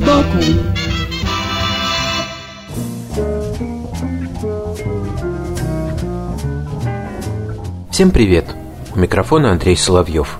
сбоку Всем привет! У микрофона Андрей Соловьев.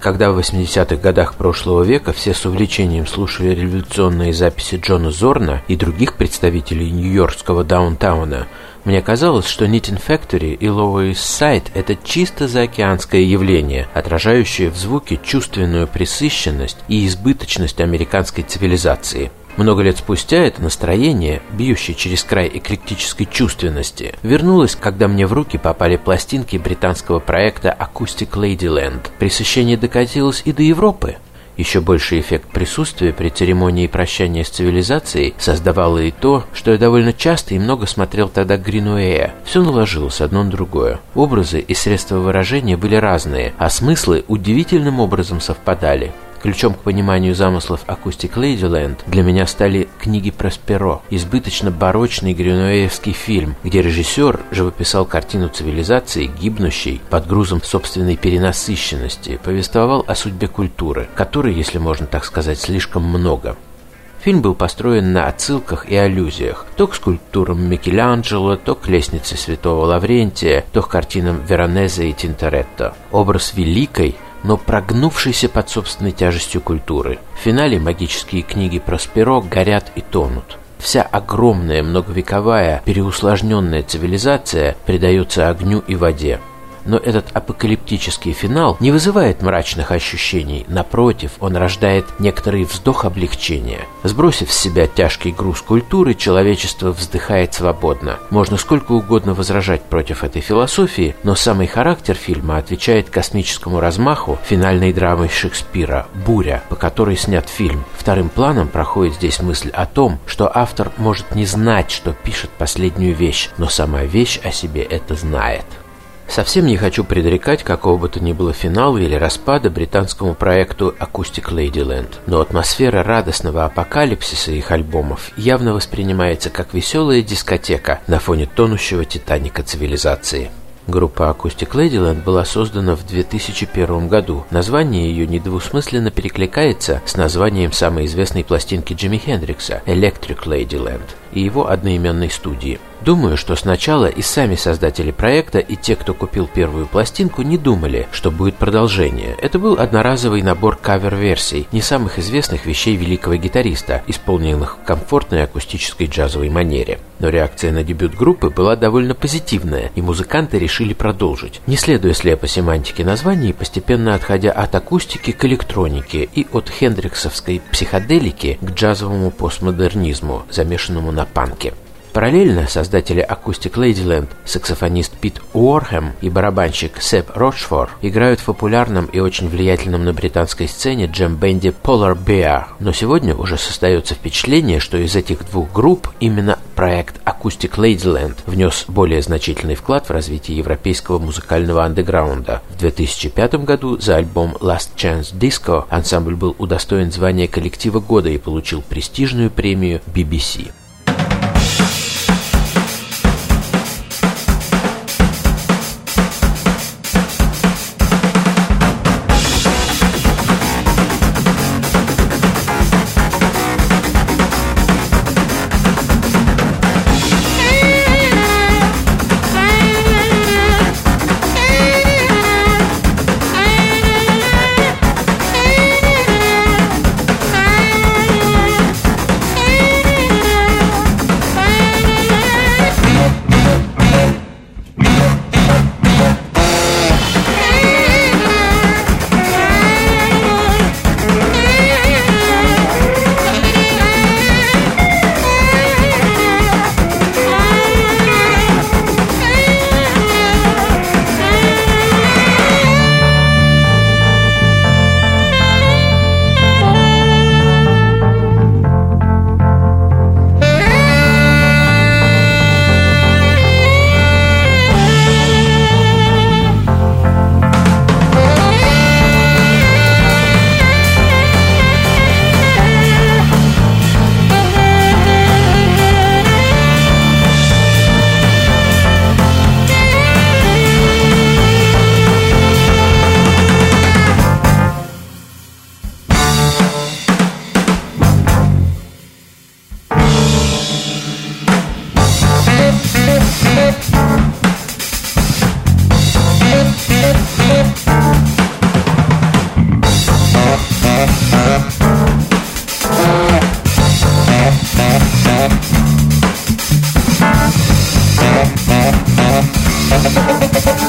Когда в 80-х годах прошлого века все с увлечением слушали революционные записи Джона Зорна и других представителей нью-йоркского даунтауна, мне казалось, что Knitting Factory и Lower East Side – это чисто заокеанское явление, отражающее в звуке чувственную пресыщенность и избыточность американской цивилизации – много лет спустя это настроение, бьющее через край эклектической чувственности, вернулось, когда мне в руки попали пластинки британского проекта Acoustic Ladyland. Пресыщение докатилось и до Европы. Еще больший эффект присутствия при церемонии прощания с цивилизацией создавало и то, что я довольно часто и много смотрел тогда Гринуэя. Все наложилось одно на другое. Образы и средства выражения были разные, а смыслы удивительным образом совпадали. Ключом к пониманию замыслов Acoustic Ladyland для меня стали книги Просперо, избыточно барочный гринуэевский фильм, где режиссер живописал картину цивилизации, гибнущей под грузом собственной перенасыщенности, повествовал о судьбе культуры, которой, если можно так сказать, слишком много. Фильм был построен на отсылках и аллюзиях, то к скульптурам Микеланджело, то к лестнице Святого Лаврентия, то к картинам Веронезе и Тинторетто. Образ великой, но прогнувшийся под собственной тяжестью культуры. В финале магические книги Просперо горят и тонут. Вся огромная, многовековая, переусложненная цивилизация предается огню и воде. Но этот апокалиптический финал не вызывает мрачных ощущений. Напротив, он рождает некоторый вздох облегчения. Сбросив с себя тяжкий груз культуры, человечество вздыхает свободно. Можно сколько угодно возражать против этой философии, но самый характер фильма отвечает космическому размаху финальной драмы Шекспира «Буря», по которой снят фильм. Вторым планом проходит здесь мысль о том, что автор может не знать, что пишет последнюю вещь, но сама вещь о себе это знает. Совсем не хочу предрекать какого бы то ни было финала или распада британскому проекту Acoustic Ladyland, но атмосфера радостного апокалипсиса их альбомов явно воспринимается как веселая дискотека на фоне тонущего Титаника цивилизации. Группа Acoustic Ladyland была создана в 2001 году. Название ее недвусмысленно перекликается с названием самой известной пластинки Джимми Хендрикса Electric Ladyland и его одноименной студии. Думаю, что сначала и сами создатели проекта, и те, кто купил первую пластинку, не думали, что будет продолжение. Это был одноразовый набор кавер-версий, не самых известных вещей великого гитариста, исполненных в комфортной акустической джазовой манере. Но реакция на дебют группы была довольно позитивная, и музыканты решили продолжить, не следуя слепо семантике названий, постепенно отходя от акустики к электронике и от хендриксовской психоделики к джазовому постмодернизму, замешанному на панке. Параллельно создатели Acoustic Ladyland, саксофонист Пит Уорхэм и барабанщик Сэп Рочфор играют в популярном и очень влиятельном на британской сцене джем-бенде Polar Bear. Но сегодня уже создается впечатление, что из этих двух групп именно проект Acoustic Ladyland внес более значительный вклад в развитие европейского музыкального андеграунда. В 2005 году за альбом Last Chance Disco ансамбль был удостоен звания коллектива года и получил престижную премию BBC. Thank you.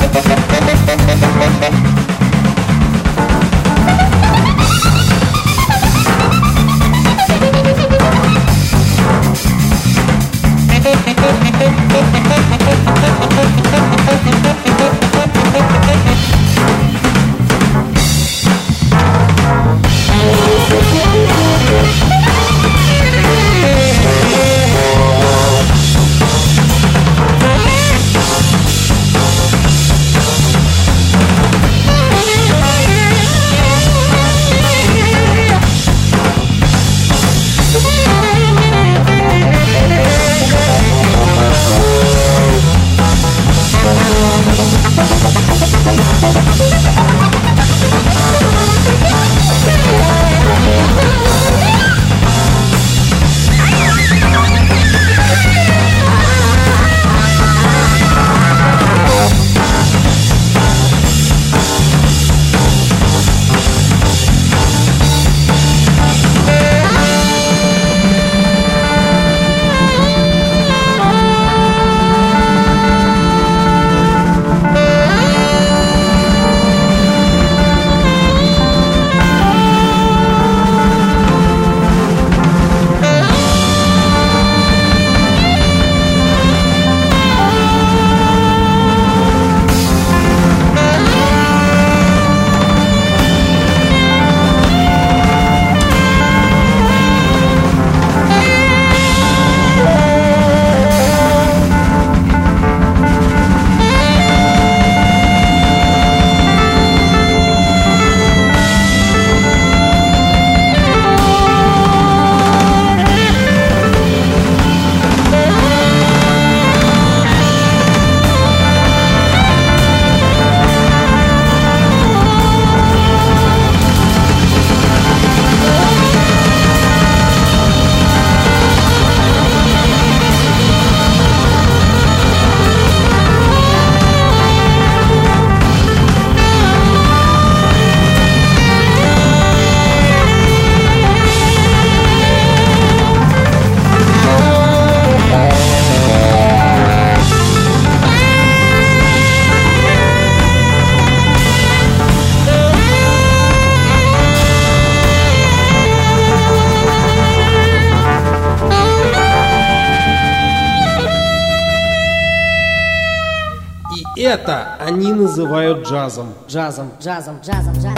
Это они называют джазом. Джазом, джазом, джазом, джазом.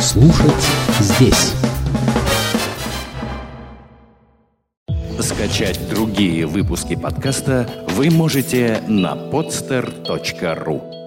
Слушать здесь. Скачать другие выпуски подкаста вы можете на podster.ru